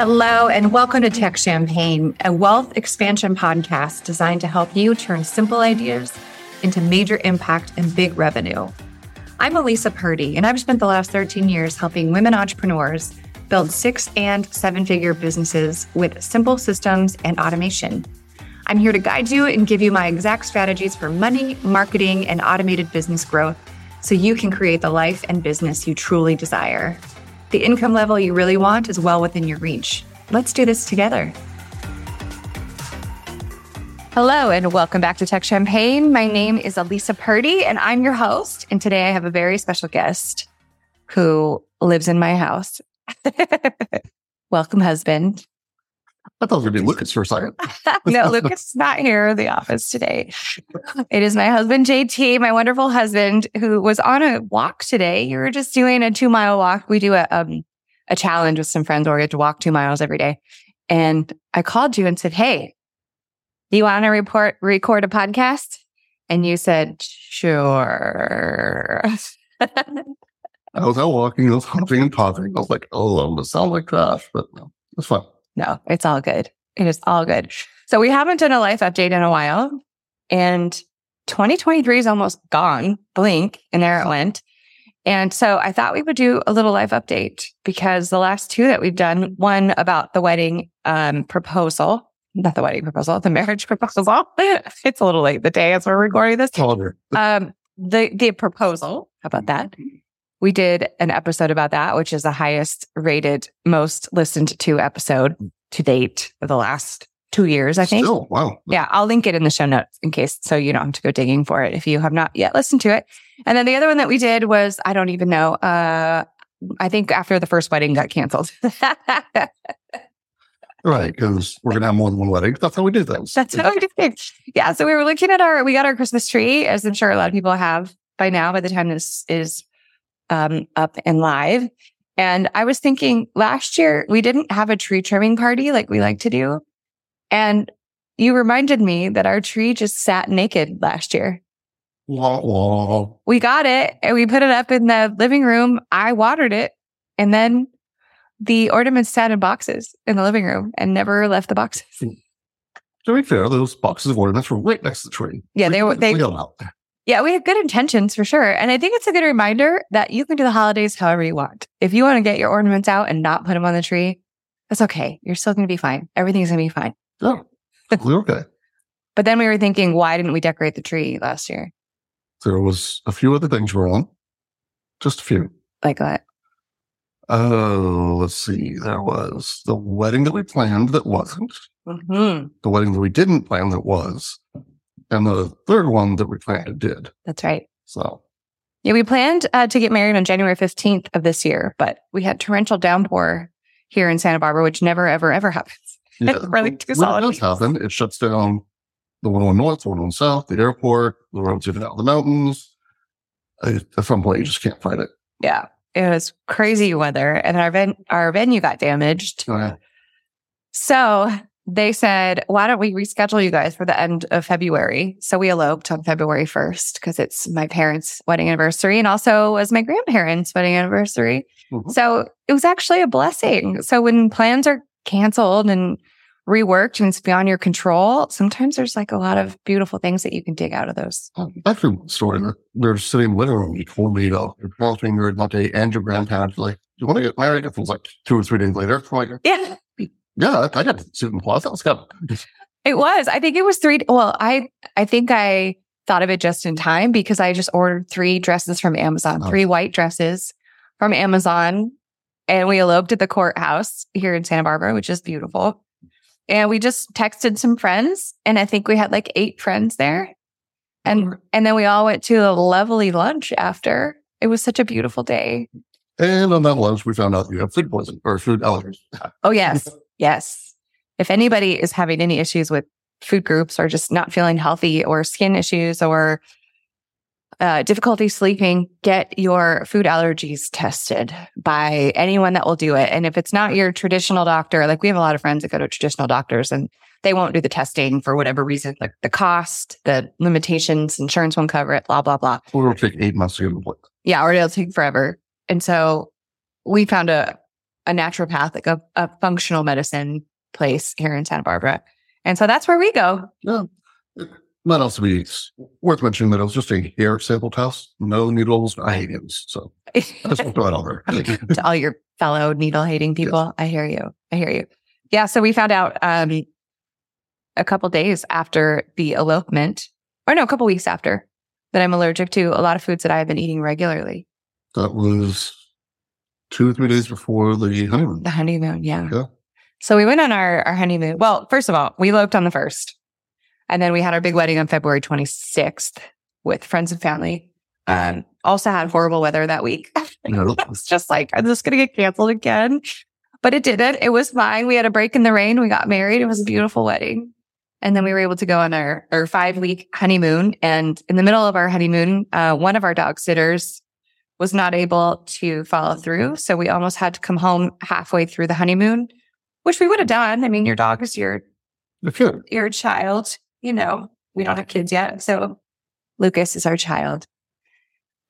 Hello, and welcome to Tech Champagne, a wealth expansion podcast designed to help you turn simple ideas into major impact and big revenue. I'm Alisa Purdie, and I've spent the last 13 years helping women entrepreneurs build six and seven figure businesses with simple systems and automation. I'm here to guide you and give you my exact strategies for money, marketing, and automated business growth so you can create the life and business you truly desire. The income level you really want is well within your reach. Let's do this together. Hello, and welcome back to Tech Champagne. My name is Alisa Purdie, and I'm your host. And today I have a very special guest who lives in my house. welcome, husband. I thought it was going to be Lucas for a second. no, Lucas is not here in the office today. It is my husband, JT, my wonderful husband, who was on a walk today. You were just doing a two mile walk. We do a, um, a challenge with some friends where we have to walk two miles every day. And I called you and said, Hey, do you want to report, record a podcast? And you said, Sure. I was out walking, I was humping and talking. I was like, oh, I'm going to sound like that, but no, it's fine. No, it's all good. It is all good. So we haven't done a life update in a while. And 2023 is almost gone. Blink, and there it went. And so I thought we would do a little life update because the last two that we've done, one about the wedding um, proposal, not the wedding proposal, the marriage proposal. it's a little late the day as we're recording this. Um, the the proposal. How about that? We did an episode about that, which is the highest rated, most listened to episode to date of the last two years, I think. Still, wow. Yeah, I'll link it in the show notes in case so you don't have to go digging for it if you have not yet listened to it. And then the other one that we did was I don't even know. Uh I think after the first wedding got canceled. right, because we're gonna have more than one wedding. That's how we do things. That's how we do things. Yeah. So we were looking at our we got our Christmas tree, as I'm sure a lot of people have by now, by the time this is um, up and live. And I was thinking last year we didn't have a tree trimming party like we like to do. And you reminded me that our tree just sat naked last year. Wah, wah. We got it and we put it up in the living room. I watered it and then the ornaments sat in boxes in the living room and never left the boxes. To be fair, those boxes of ornaments were right next to the tree. Yeah, they were. They, We got 'em out. Yeah, we have good intentions for sure. And I think it's a good reminder that you can do the holidays however you want. If you want to get your ornaments out and not put them on the tree, that's okay. You're still going to be fine. Everything's going to be fine. Yeah, we were okay. But then we were thinking, why didn't we decorate the tree last year? There was a few other things wrong. Just a few. Like that. Oh, let's see. There was the wedding that we planned that wasn't. hmm The wedding that we didn't plan that was. And the third one that we planned did. That's right. So Yeah, we planned uh, to get married on January 15th of this year, but we had torrential downpour here in Santa Barbara, which never, ever, ever happens. yeah, Really when it does happen, it shuts down the one on north, the one on south, the airport, the roads in and out of the mountains. At some point, you just can't fight it. Yeah, it was crazy weather, and our ven- our venue got damaged. Uh, So they said, why don't we reschedule you guys for the end of February? So we eloped on February 1st because it's my parents' wedding anniversary and also was my grandparents' wedding anniversary. mhm. So it was actually a blessing. So when plans are canceled and reworked and it's beyond your control, sometimes there's like a lot of beautiful things that you can dig out of those. Um, Actually, story. They're sitting in the living room. You told me, uh, your being married and your grandparents like, "Do you want to get married?" It was like two or three days later. I'm like, Yeah, "Yeah, I got to sit in the plaza. Let's go." it was. I think it was three. Well, I, I think I thought of it just in time because I just ordered three dresses from Amazon, Oh. three white dresses from Amazon. And we eloped at the courthouse here in Santa Barbara, which is beautiful. And we just texted some friends. And I think we had like eight friends there. And and then we all went to a lovely lunch after. It was such a beautiful day. And on that lunch, we found out you have food poisoning or food allergies. Oh, yes. yes. If anybody is having any issues with food groups or just not feeling healthy or skin issues or uh, difficulty sleeping, get your food allergies tested by anyone that will do it. And if it's not your traditional doctor, like we have a lot of friends that go to traditional doctors and they won't do the testing for whatever reason, like the cost, the limitations, insurance won't cover it, blah, blah, blah. Going to take eight months to get a place. Yeah, or it'll take forever. And so we found a a naturopath, like a, a functional medicine place here in Santa Barbara. And so that's where we go. Yeah. Might also be worth mentioning that it was just a hair sample test, no needles, no aliens. So I just throw it over. to all your fellow needle hating people. I hear you. I hear you. Yeah. So we found out um, a couple days after the elopement, or no, a couple weeks after, that I'm allergic to a lot of foods that I have been eating regularly. That was two or three days before the honeymoon. The honeymoon. Yeah. Yeah. So we went on our, our honeymoon. Well, first of all, we eloped on the first. And then we had our big wedding on February 26th with friends and family. Um, also had horrible weather that week. No. I was just like, I'm just going to get canceled again. But it didn't. It was fine. We had a break in the rain. We got married. It was a beautiful wedding. And then we were able to go on our, our five week honeymoon. And in the middle of our honeymoon, uh, one of our dog sitters was not able to follow mm. through. So we almost had to come home halfway through the honeymoon, which we would have done. I mean, your dog is your, your child, you know, we don't have kids yet. So Lucas is our child.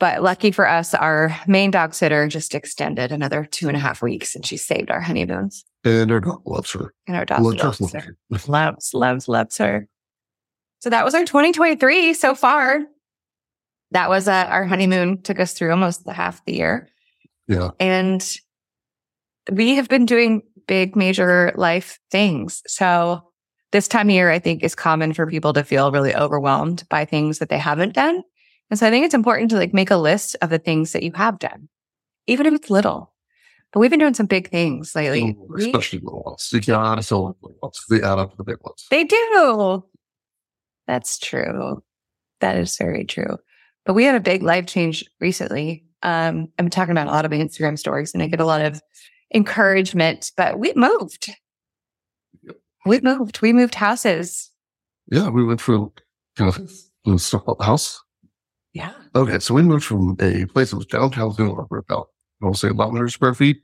But lucky for us, our main dog sitter just extended another two and a half weeks and she saved our honeymoons. And our dog loves her. And our dog loves loves her. Loves, loves, loves her. So that was our 2023 so far. That was uh, our honeymoon, took us through almost the half the year. Yeah. And we have been doing big, major life things. So this time of year, I think is common for people to feel really overwhelmed by things that they haven't done. And so I think it's important to like make a list of the things that you have done, even if it's little. But we've been doing some big things lately. Especially little ones. You so little ones. They add up to the big ones. They do. That's true. That is very true. But we had a big life change recently. Um, I'm talking about a lot of my Instagram stories and I get a lot of encouragement, but we moved. We moved. We moved houses. Yeah, we went through kind of little stuff about the house. Yeah. Okay, so we moved from a place that was downtown Santa Barbara, about I'll say 1,100 square feet,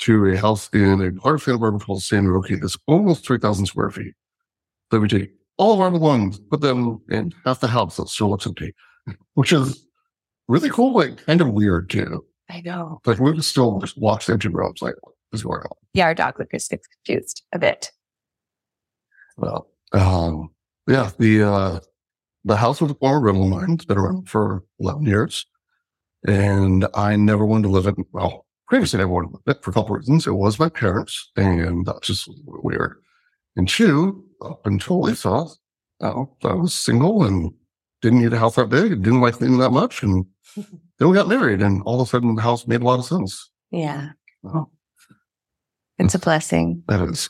to a house in a part of Santa Barbara called San Roque that's almost 3,000 square feet. So we take all of our belongings, put them in half the house that still looks empty, which is really cool, like kind of weird too. I know. Like we would still just watch the empty rooms, like what is going on? Yeah, our dog Lucas gets confused a bit. Well, um, yeah, the uh, the house was a former rental of mine. It's been around for 11 years. And I never wanted to live it. Well, previously I never wanted to live it for a couple of reasons. It was my parents, and that's just weird. And two, up until Lisa, uh, I was single and didn't need a house that big didn't like things that much. And then we got married, and all of a sudden the house made a lot of sense. Yeah. It's a blessing. that is.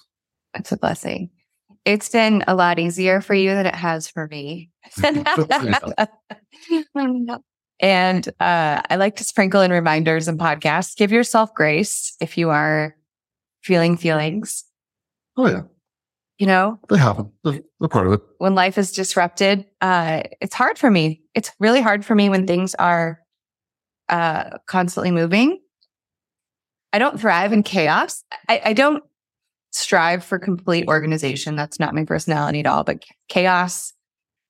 It's a blessing. It's been a lot easier for you than it has for me. and uh, I like to sprinkle in reminders and podcasts. Give yourself grace if you are feeling feelings. Oh, yeah, You know, they happen. They're, they're part of it. when life is disrupted, uh, it's hard for me. It's really hard for me when things are uh, constantly moving. I don't thrive in chaos. I, I don't strive for complete organization. That's not my personality at all. But chaos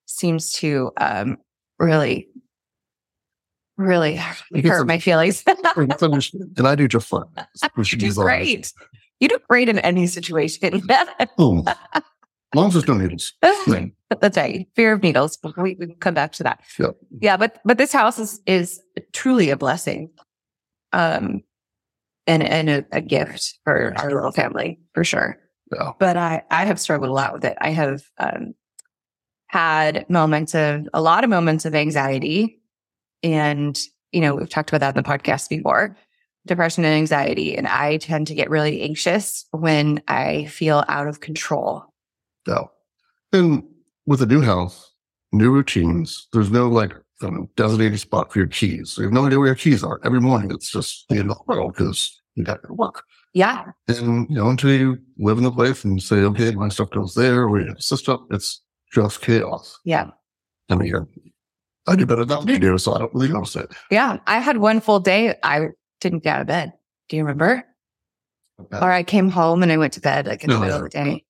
seems to um, really, really hurt some- my feelings. And I do just fine. We you should do use all this. great. You do great in any situation. As long as there's no needles. Right. That's right. Fear of needles. We, we can come back to that. Yep. Yeah, but but this house is is truly a blessing, um, and and a, a gift for our little family for sure. Yeah. But I I have struggled a lot with it. I have um, had moments of a lot of moments of anxiety, and you know we've talked about that in the podcast before, depression and anxiety, and I tend to get really anxious when I feel out of control. No. And with a new house, new routines, there's no like know, designated spot for your keys. You have no idea where your keys are. Every morning it's just the end of the world because you got to work. Yeah, And you know, until you live in the place and say, okay, my stuff goes there, have a system, it's just chaos. yeah. I mean, I do better than you do, so I don't really notice it. Yeah, I had one full day. I didn't get out of bed. Do you remember? Or I came home and I went to bed like in the No, middle of the day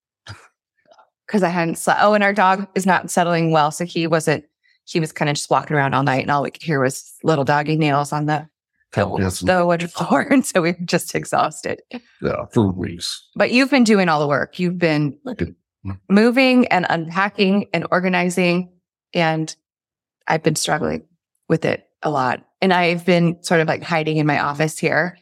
because I hadn't slept. Oh, and our dog is not settling well, so he wasn't. He was kind of just walking around all night, and all we could hear was little doggy nails on the yes. the wood floor. And so we we're just exhausted. Yeah, for weeks. But you've been doing all the work. You've been moving and unpacking and organizing. And I've been struggling with it a lot. And I've been sort of like hiding in my office here,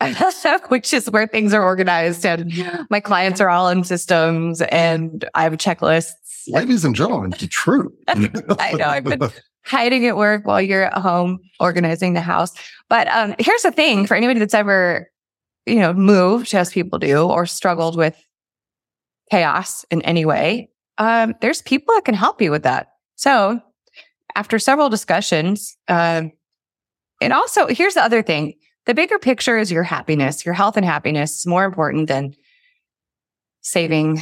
which is where things are organized. And my clients are all in systems and I have checklists. ladies and gentlemen, the truth. I know, I've been- hiding at work while you're at home organizing the house. But um, here's the thing for anybody that's ever, you know, moved as people do or struggled with chaos in any way, um, there's people that can help you with that. So after several discussions, um, and also here's the other thing. The bigger picture is your happiness. Your health and happiness is more important than saving,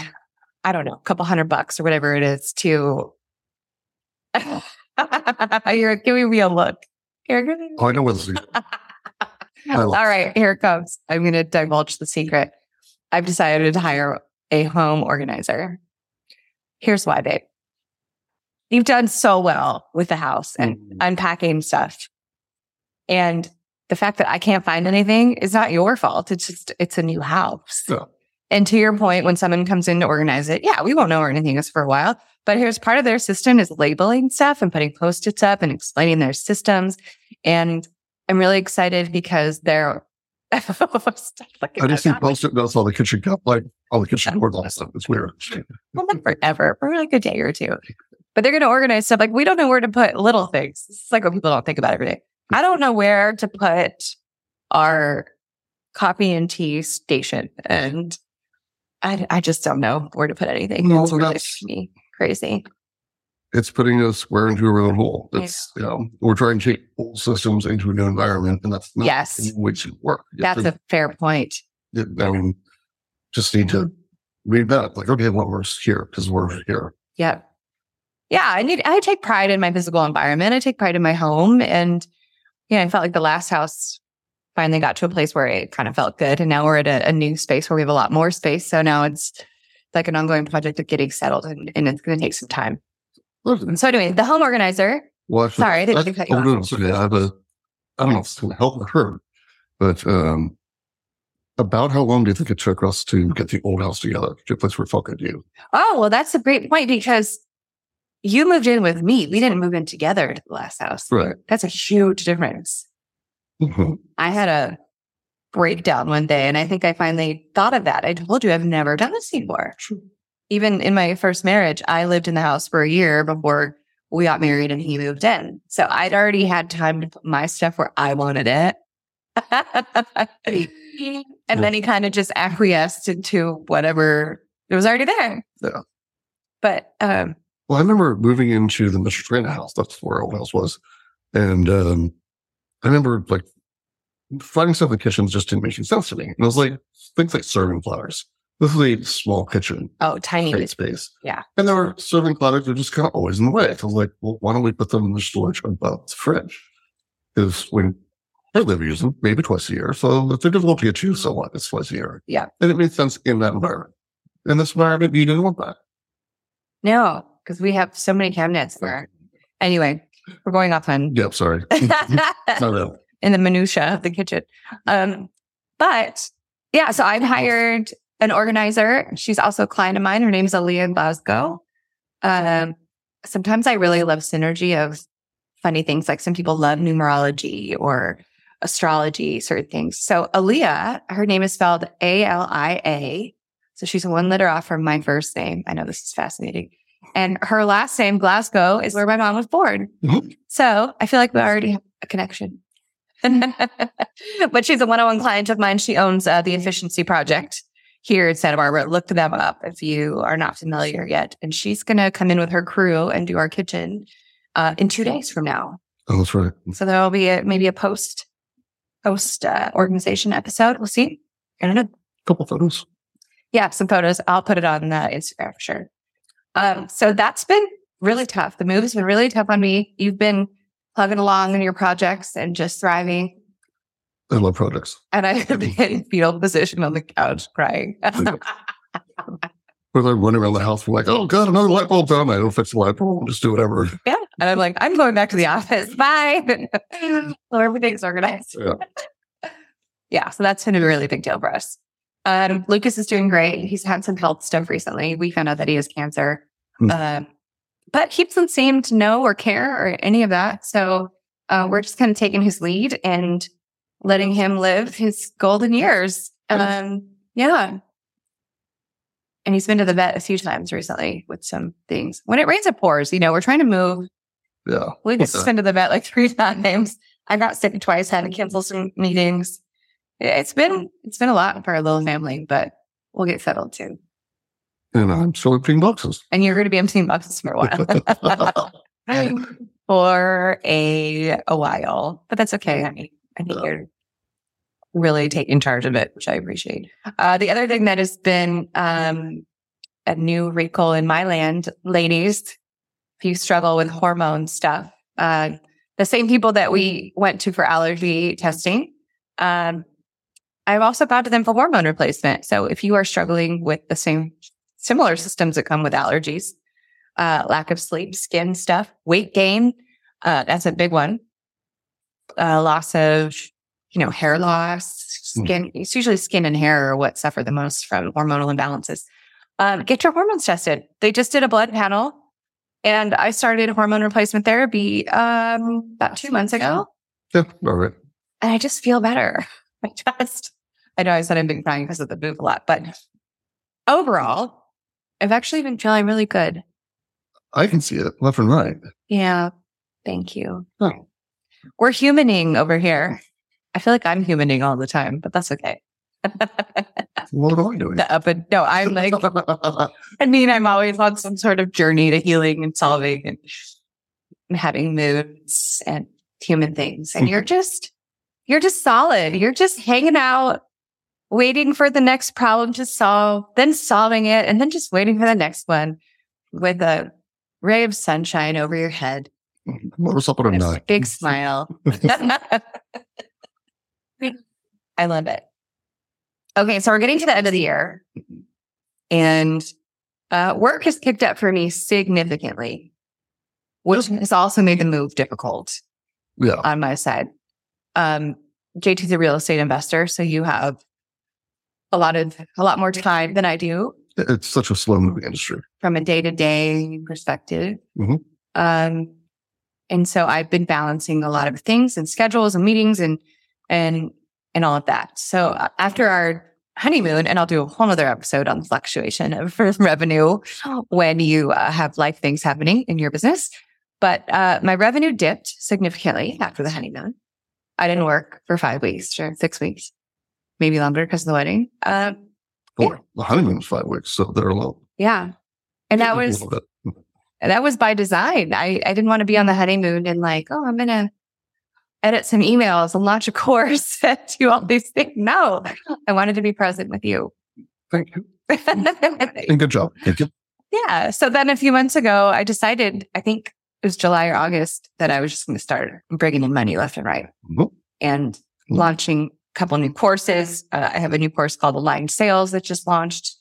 I don't know, a couple hundred bucks or whatever it is to You're giving me a look. Me Oh, I know what's All right, here it comes. I'm going to divulge the secret. I've decided to hire a home organizer. Here's why, babe. You've done so well with the house and Mm. unpacking stuff. And the fact that I can't find anything is not your fault. It's just, it's a new house. Yeah. And to your point, when someone comes in to organize it, yeah, we won't know where anything is for a while. But here's part of their system is labeling stuff and putting post-its up and explaining their systems. And I'm really excited because they're looking I just see post-it notes on the kitchen cup, like all the kitchen boards, all stuff. It's weird. well, not forever, for like a day or two. But they're going to organize stuff. Like we don't know where to put little things. It's like what people don't think about every day. I don't know where to put our copy and tea station, and I, I just don't know where to put anything. No, it's really crazy. It's putting a square into a round hole. It's, you know, we're trying to take old systems into a new environment, and that's not Yes. to work. You That's to- a fair point. I mean, just need to mm-hmm. read that. Like, okay, what works here? Because we're here. Yep. Yeah, I need I take pride in my physical environment. I take pride in my home. And yeah, I felt like the last house finally got to a place where it kind of felt good. And now we're at a, a new space where we have a lot more space. So now it's like an ongoing project of getting settled and, and it's gonna take some time. Listen, So anyway, the home organizer, Well, Sorry, I didn't to cut you oh, off. no, no. I have a, I don't know if it's going to help hurt, but um, about how long do you think it took us to get the old house together? Get a place where good to you? oh well, that's a great point because you moved in with me. We didn't move in together to the last house. Right. That's a huge difference. Mhm. I had a breakdown one day and I think I finally thought of that. I told you I've never done this before. Even in my first marriage, I lived in the house for a year before we got married and he moved in. So I'd already had time to put my stuff where I wanted it. and then he kind of just acquiesced into whatever it was already there. Yeah. But um Well, I remember moving into the Mr. Trainer house. That's where our old house was. And um, I remember like finding stuff in the kitchen just didn't make any sense to me. And it was like things like serving platters. This is a small kitchen, oh tiny space. Yeah. And there were serving platters that were just kind of always in the way. So I was like, well, why don't we put them in the storage above the fridge? Because when I live use them, maybe twice a year. So if they're difficult to get to, so what? It's twice a year. Yeah. And it made sense in that environment. In this environment, you didn't want that. No, because we have so many cabinets where anyway, we're going off on Yep, sorry. No, in the minutia of the kitchen. Um, but yeah, so I've hired an organizer. She's also a client of mine. Her name name's Alia Glasgow. Um, sometimes I really love synergy of funny things. Like some people love numerology or astrology, certain things. So Alia, her name is spelled A L I A. So she's one letter off from my first name. I know this is fascinating. And her last name, Glasgow, is where my mom was born. So I feel like we already have a connection. but she's a one-on-one client of mine. She owns uh, the Efficiency Project here in Santa Barbara. Look them up if you are not familiar yet. And she's going to come in with her crew and do our kitchen uh, in two days from now. Oh, that's right. So there will be a, maybe a post post uh, organization episode. We'll see. I don't know. couple photos. Yeah, some photos. I'll put it on uh, Instagram for sure. Um, so that's been really tough. The move has been really tough on me. You've been plugging along in your projects and just thriving. I love projects. And I have been in fetal position on the couch crying. We're like running around the house. We're like, oh God, another light bulb down. I don't fix the light bulb. Just do whatever. yeah, And I'm like, I'm going back to the office. Bye. so everything's organized. Yeah. Yeah. So that's been a really big deal for us. Um, Lucas is doing great. He's had some health stuff recently. We found out that he has cancer. Hmm. Um, but he doesn't seem to know or care or any of that. So uh, we're just kind of taking his lead and letting him live his golden years. Um, yeah. And he's been to the vet a few times recently with some things. When it rains, it pours. You know, we're trying to move. Yeah. Lucas has been to the vet like three times. I got sick twice, had to cancel some meetings. It's been it's been a lot for our little family, but we'll get settled too. And I'm still emptying boxes. And you're going to be emptying boxes for a while. for a a while, but that's okay. I mean, I think you're really taking charge of it, which I appreciate. Uh, the other thing that has been um, a new wrinkle in my land, ladies, if you struggle with hormone stuff, uh, the same people that we went to for allergy testing, um, I've also to them for hormone replacement. So if you are struggling with the same similar systems that come with allergies, uh, lack of sleep, skin stuff, weight gain. Uh, that's a big one. Uh, loss of, you know, hair loss, skin. It's usually skin and hair are what suffer the most from hormonal imbalances. Um, get your hormones tested. They just did a blood panel, and I started hormone replacement therapy um, about two months ago, Yeah. All right. and I just feel better. I just, I know I said I've been crying because of the move a lot, but overall, I've actually been feeling really good. I can see it left and right. Yeah. Thank you. Oh. We're humaning over here. I feel like I'm humaning all the time, but that's okay. What am I doing? the up and no, I'm like, I mean, I'm always on some sort of journey to healing and solving and, and having moods and human things. And you're mm-hmm. just, you're just solid. You're just hanging out, waiting for the next problem to solve, then solving it, and then just waiting for the next one with a ray of sunshine over your head. What's up with a and a night? big smile. I love it. Okay, so we're getting to the end of the year, and uh, work has picked up for me significantly, which has also made the move difficult Yeah. on my side. Um, JT's a real estate investor, so you have a lot of a lot more time than I do It's such a slow moving industry. from a day to day perspective. Mhm. Um, and so I've been balancing a lot of things and schedules and meetings and, and, and all of that. So uh, after our honeymoon, and I'll do a whole other episode on the fluctuation of revenue when you uh, have life things happening in your business. But uh, my revenue dipped significantly after the honeymoon. I didn't work for five weeks or six weeks, maybe longer because of the wedding. Um, Or the honeymoon was five weeks, so they're low. yeah. And that was that was by design. I, I didn't want to be on the honeymoon and like, oh, I'm gonna edit some emails and launch a course and do all these things. No, I wanted to be present with you. Thank you. And good job. Thank you. yeah. So then a few months ago, I decided, I think it was July or August, that I was just going to start bringing in money left and right Mhm. and Mhm. launching couple new courses. Uh, I have a new course called Aligned Sales that just launched.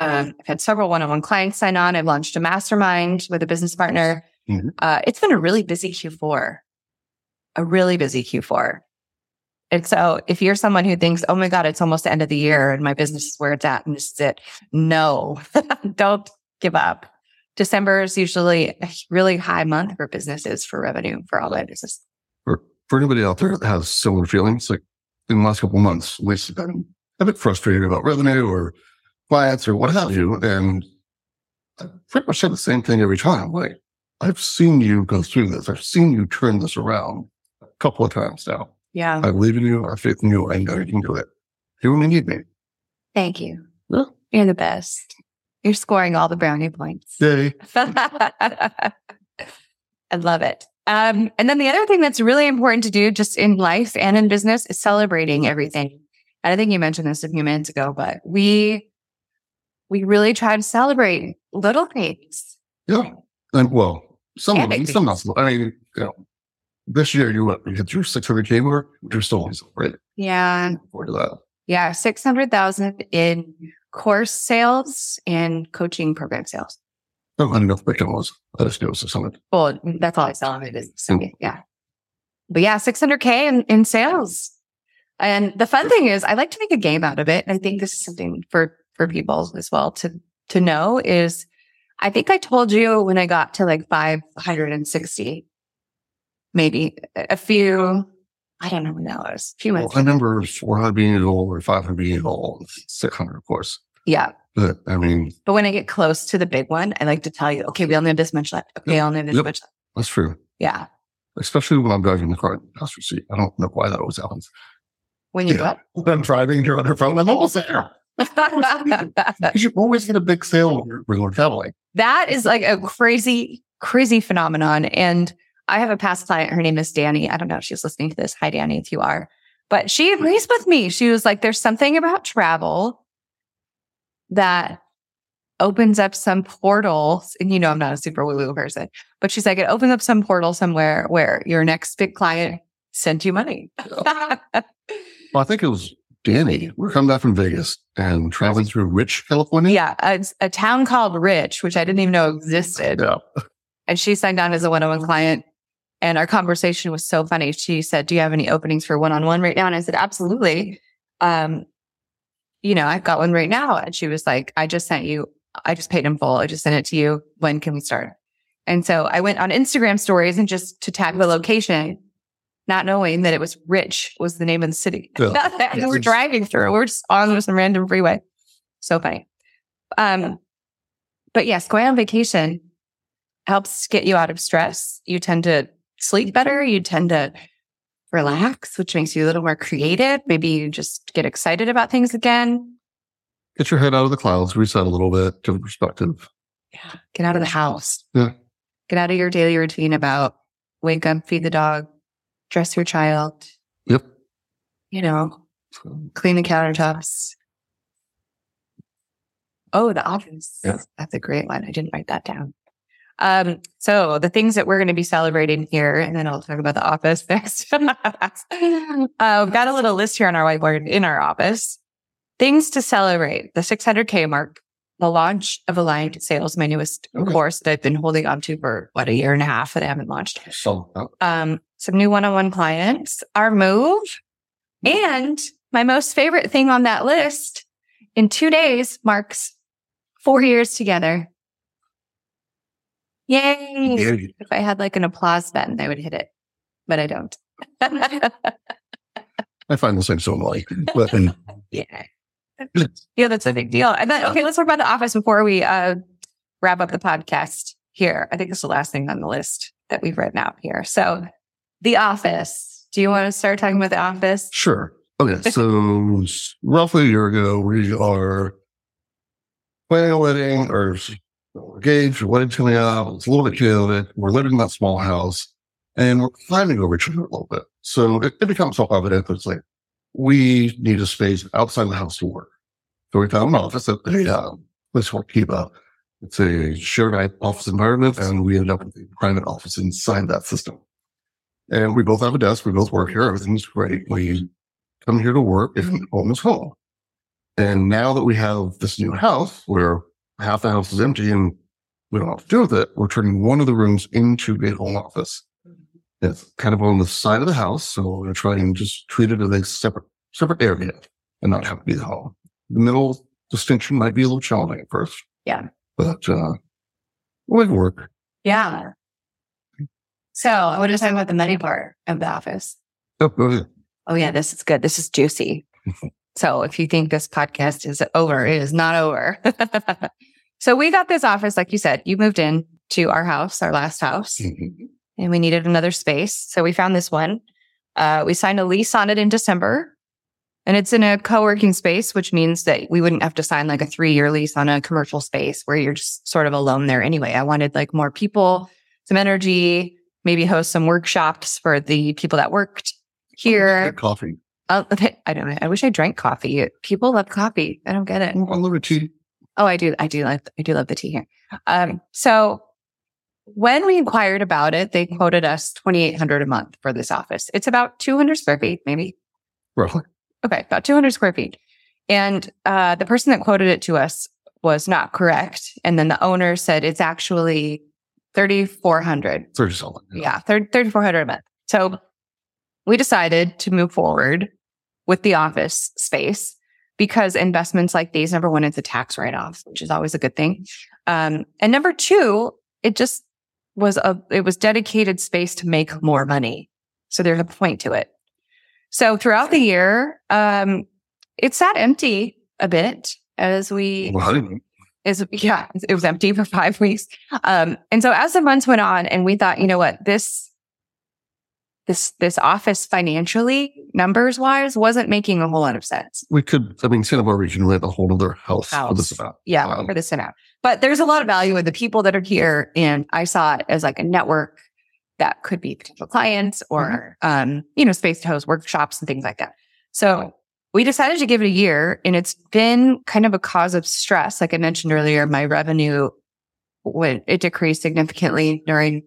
Um, I've had several one-on-one clients sign on. I've launched a mastermind with a business partner. Mhm. Uh, it's been a really busy Q4, a really busy Q4. And so if you're someone who thinks, oh my God, it's almost the end of the year and my business is where it's at and this is it. No, don't give up. December is usually a really high month for businesses for revenue for all my business. For, for anybody out there that has similar feelings, like in the last couple of months, at least I've been a bit frustrated about revenue or clients or what have you. And I pretty much say the same thing every time. Like, I've seen you go through this. I've seen you turn this around a couple of times now. Yeah. I believe in you. I have faith in you. I know you can do it. You only need me. Thank you. Yeah. You're the best. You're scoring all the brownie points. Yay. I love it. Um, and then the other thing that's really important to do just in life and in business is celebrating everything. And I think you mentioned this a few minutes ago, but we we really try to celebrate little things. Yeah. And well, some Yeah, of them, some not. I mean, you know, this year you what, you hit your 600K mark, which are still right Yeah. forward to that. Yeah. 600,000 in course sales and coaching program sales. I don't know what it was. I uh, just knew it was 600. Well, that's all I sell on it is. So, yeah. But yeah, 600K in, in sales. And the fun thing is I like to make a game out of it. And I think this is something for, for people as well to, to know is I think I told you when I got to like 560, maybe a few, I don't know when that was, a few Well, months. I remember 400 being a goal or 500 being goal, 600, of course. yeah. But I mean, But when I get close to the big one, I like to tell you, okay, we only have this much left. Okay, I only have this Yep. much left. that's true. Yeah. Especially when I'm driving the car in the passenger seat. I don't know why that always happens. When you Yeah. I'm driving, you're on your phone, I'm almost there. what? Because you always get a big sale when you're- when we're traveling. that is like a crazy, crazy phenomenon. And I have a past client. Her name is Danny. I don't know if she's listening to this. Hi, Danny, if you are. But she agrees with me. She was like, there's something about travel that opens up some portals. And you know, I'm not a super woo woo person, but she's like, it opens up some portal somewhere where your next big client sent you money. Well, I think it was Danny. We are coming back from Vegas and traveling through Rich, California. yeah. A, a town called Rich, which I didn't even know existed. Yeah. and she signed on as a one-on-one client. And our conversation was so funny. She said, "Do you have any openings for one-on-one right now?" And I said, "Absolutely." Um, you know, I've got one right now. And she was like, "I just sent you. I just paid in full. I just sent it to you. When can we start?" And so I went on Instagram stories and just to tag the location, not knowing that it was Rich was the name of the city. Yeah. we're driving through. We're just on some random freeway. So funny. Um, but yes, going on vacation helps get you out of stress. You tend to sleep better. You tend to relax, which makes you a little more creative. Maybe you just get excited about things again. Get your head out of the clouds, reset a little bit, different perspective. Yeah. Get out of the house. Yeah. Get out of your daily routine about wake up, feed the dog, dress your child, Yep. you know, clean the countertops. Oh, the office. Yeah. That's a great one. I didn't write that down. Um, so the things that we're going to be celebrating here, and then I'll talk about the office next. uh, we've got a little list here on our whiteboard in our office. Things to celebrate the 600K mark, the launch of Aligned Sales, my newest Okay. course that I've been holding on to for what, a year and a half that I haven't launched So, uh, um, some new one-on-one clients, our move, and my most favorite thing on that list in two days marks four years together. Yay! yeah, If I had like an applause button, I would hit it, but I don't. I find the same so annoying. But and, yeah. Yeah, that's a big deal. And then, okay, let's talk about the office before we uh, wrap up the podcast here. I think it's the last thing on the list that we've written out here. So, the office. Do you want to start talking about the office? sure. Okay. So roughly a year ago, we are planning a wedding or we're engaged, or wedding coming up. It's a little bit chaotic. We're living in that small house and we're fighting over each other a little bit. So it, it becomes self evident that it's like we need a space outside the house to work. So we found an office at the uh, place called Kiba. It's a shared office environment, and we ended up with a private office inside that system. And we both have a desk. We both work here. Everything's great. We come here to work and home is home. And now that we have this new house where half the house is empty and we don't have to do with it, we're turning one of the rooms into a home office. It's kind of on the side of the house. So we're going to try and just treat it as a separate, separate area and not have to be the home. The middle distinction might be a little challenging at first. Yeah. But, uh, it work. Yeah. So, I want to talk about the money part of the office. Oh. Oh, yeah, this is good. This is juicy. so, if you think this podcast is over, it is not over. so, we got this office, like you said, you moved in to our house, our last house, Mhm. and we needed another space. So, we found this one. Uh, we signed a lease on it in December. And it's in a co working space, which means that we wouldn't have to sign like a three year lease on a commercial space where you're just sort of alone there anyway. I wanted like more people, some energy, maybe host some workshops for the people that worked here. Coffee. Uh, I don't know. I wish I drank coffee. People love coffee. I don't get it. I love it tea. Oh, I do. I do like. I do love the tea here. Um, so when we inquired about it, they quoted us twenty eight hundred a month for this office. It's about two hundred square feet, maybe. Roughly. Okay, about two hundred square feet. And uh, the person that quoted it to us was not correct. And then the owner said it's actually 3,400. 30 something. Yeah, 3,400 a month. So we decided to move forward with the office space because investments like these, number one, it's a tax write off, which is always a good thing. Um, and number two, it just was a, it was dedicated space to make more money. So there's a point to it. So throughout the year, um, it sat empty a bit as we Well, is yeah, it was empty for five weeks. Um, and so as the months went on, and we thought, you know what, this this this office financially, numbers wise, wasn't making a whole lot of sense. we could, I mean, Santa Barbara can rent a whole other house, for this House. amount. Yeah, Um, for this and out. But there's a lot of value in the people that are here, and I saw it as like a network that could be potential clients or um, you know, space to host workshops and things like that. So we decided to give it a year, and it's been kind of a cause of stress. Like I mentioned earlier, my revenue went it decreased significantly during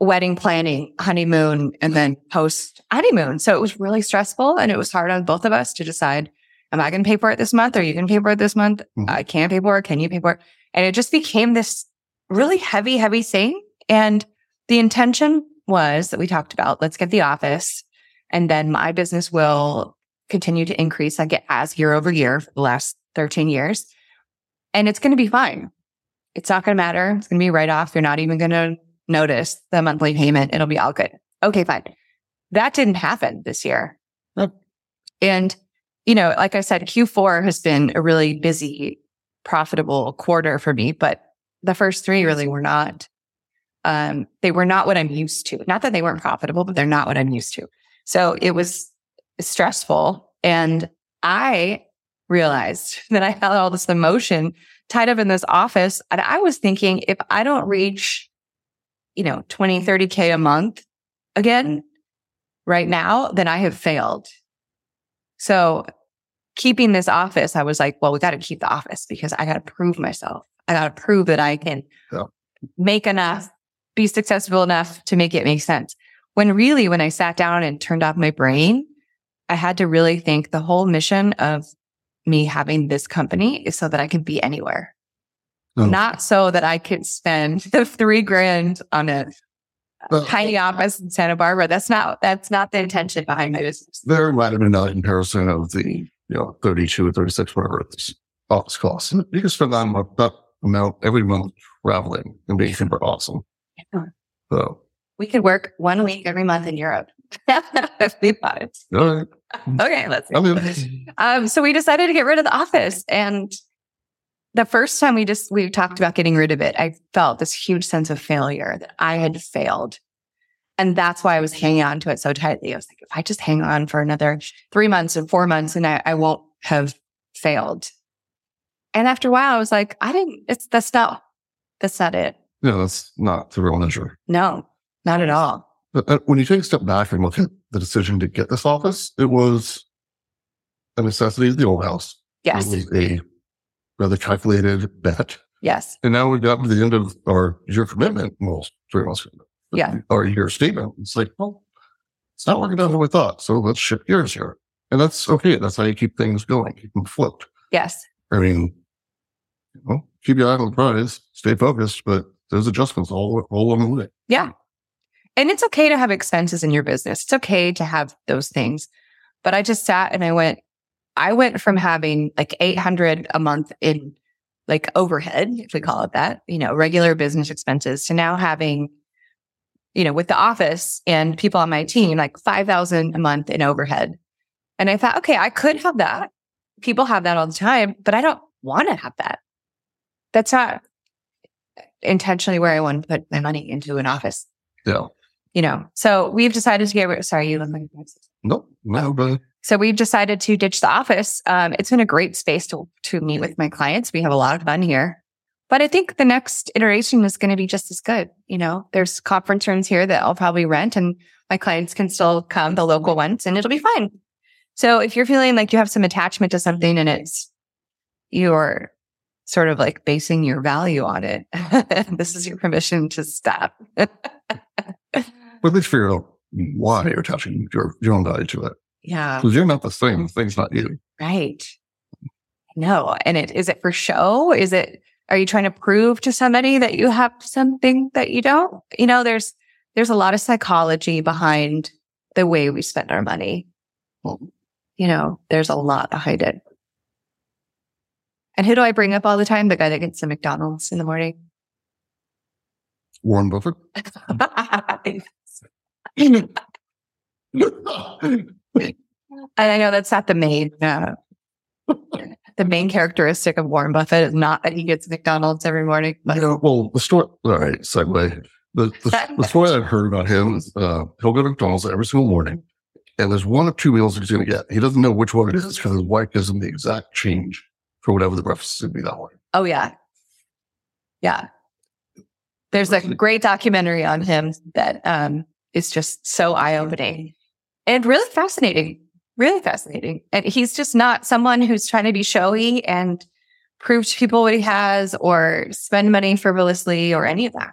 wedding planning, honeymoon, and then post honeymoon. So it was really stressful, and it was hard on both of us to decide: Am I going to pay for it this month? Or are you going to pay for it this month? Mhm. I can't pay for it. Can you pay for it? And it just became this really heavy, heavy thing. And the intention was that we talked about let's get the office and then my business will continue to increase like it has year over year for the last 13 years. And it's going to be fine. It's not going to matter. It's going to be right off. You're not even going to notice the monthly payment. It'll be all good. Okay, fine. That didn't happen this year. Yep. And, you know, like I said, Q4 has been a really busy, profitable quarter for me, but the first three really were not. Um, they were not what I'm used to. Not that they weren't profitable, but they're not what I'm used to. So it was stressful. And I realized that I had all this emotion tied up in this office. And I was thinking, if I don't reach, you know, 20, 30K a month again right now, then I have failed. So keeping this office, I was like, well, we got to keep the office because I got to prove myself. I got to prove that I can Yeah. make enough, be successful enough to make it make sense. When really, when I sat down and turned off my brain, I had to really think the whole mission of me having this company is so that I can be anywhere, No. not so that I could spend the three grand on a Well- tiny office in Santa Barbara. That's not, that's not the intention behind my business. There might have been a comparison of the, you know, 32, or 36, whatever it's office costs. You can spend that amount, that amount every month traveling and being super awesome. Yeah. So, We could work one week every month in Europe. if we thought it. all right. Okay, let's. Mean, Um, so we decided to get rid of the office, and the first time we just we talked about getting rid of it, I felt this huge sense of failure that I had failed, and that's why I was hanging on to it so tightly. I was like, if I just hang on for another three months and four months, and I, I won't have failed. And after a while, I was like, I didn't. It's that's not that's not it. yeah, that's not the real measure. No, not at all. But uh, when you take a step back and look at the decision to get this office, it was a necessity of the old house. Yes, It was a rather calculated bet. yes, And now we've got to the end of our year commitment, well, three months, Yeah. our year statement. It's like, well, it's not working out how we thought. So let's shift gears here. And that's okay. That's how you keep things going, keep them flipped. yes. I mean, you know, keep your eye on the prize, stay focused, but there's adjustments all, all along the way. Yeah. And it's okay to have expenses in your business. It's okay to have those things. But I just sat and I went, I went from having like 800 a month in like overhead, if we call it that, you know, regular business expenses to now having, you know, with the office and people on my team, like 5,000 a month in overhead. And I thought, okay, I could have that. People have that all the time, but I don't want to have that. That's not intentionally where I want to put my money into an office Yeah. you know. So we've decided to get rid. Sorry, you look like. No, oh. no, but So we've decided to ditch the office. Um, it's been a great space to to meet with my clients. We have a lot of fun here, but I think the next iteration is going to be just as good. You know, there's conference rooms here that I'll probably rent, and my clients can still come, the local ones, and it'll be fine. So if you're feeling like you have some attachment to something and it's you're sort of like basing your value on it, this is your permission to stop. At least figure out why you're attaching your, your own value to it. Yeah. Because you're not the same. The thing's not you. Right. no. And it is it for show? Is it are you trying to prove to somebody that you have something that you don't? You know, there's there's a lot of psychology behind the way we spend our money. Well, you know, there's a lot behind it. And who do I bring up all the time? The guy that gets the McDonald's in the morning. Warren Buffett. and I know that's not the main uh, the main characteristic of Warren Buffett is not that he gets McDonald's every morning. But Yeah, well, the story. All right, segue. The, the, the story I've heard about him is uh, he'll go to McDonald's every single morning, and there's one of two meals he's going to get. He doesn't know which one it is because his wife gives him the exact change for whatever the breakfast is going to be that way. oh yeah, yeah. There's a great documentary on him that um, is just so eye opening and really fascinating. Really fascinating. And he's just not someone who's trying to be showy and prove to people what he has or spend money frivolously or any of that.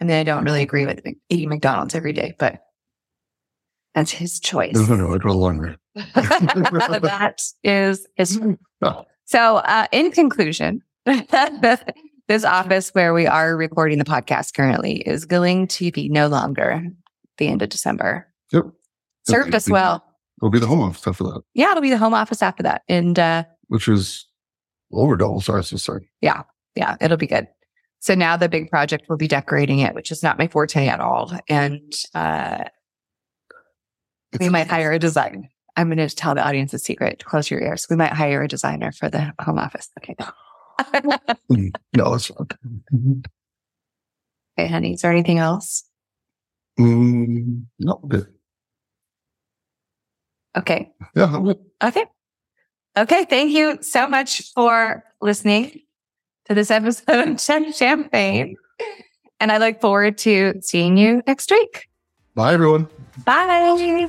I mean, I don't really agree with eating McDonald's every day, but that's his choice. No, no, no. I'd rather learn that is his. Oh. So, uh, in conclusion, this office where we are recording the podcast currently is going to be no longer the end of December. Yep. Served us well. It'll be the home office after that, Yeah, it'll be the home office after that. And uh, which is over double size. So sorry. yeah, Yeah, it'll be good. So now the big project will be decorating it, which is not my forte at all. And uh, we might hire a designer. I'm going to tell the audience a secret. Close your ears. We might hire a designer for the home office. Okay. Mm, No, it's not. okay, honey. Is there anything else? Mm, no, good. Okay. Yeah, Okay. Okay. Thank you so much for listening to this episode of Champagne. And I look forward to seeing you next week. Bye, everyone. Bye.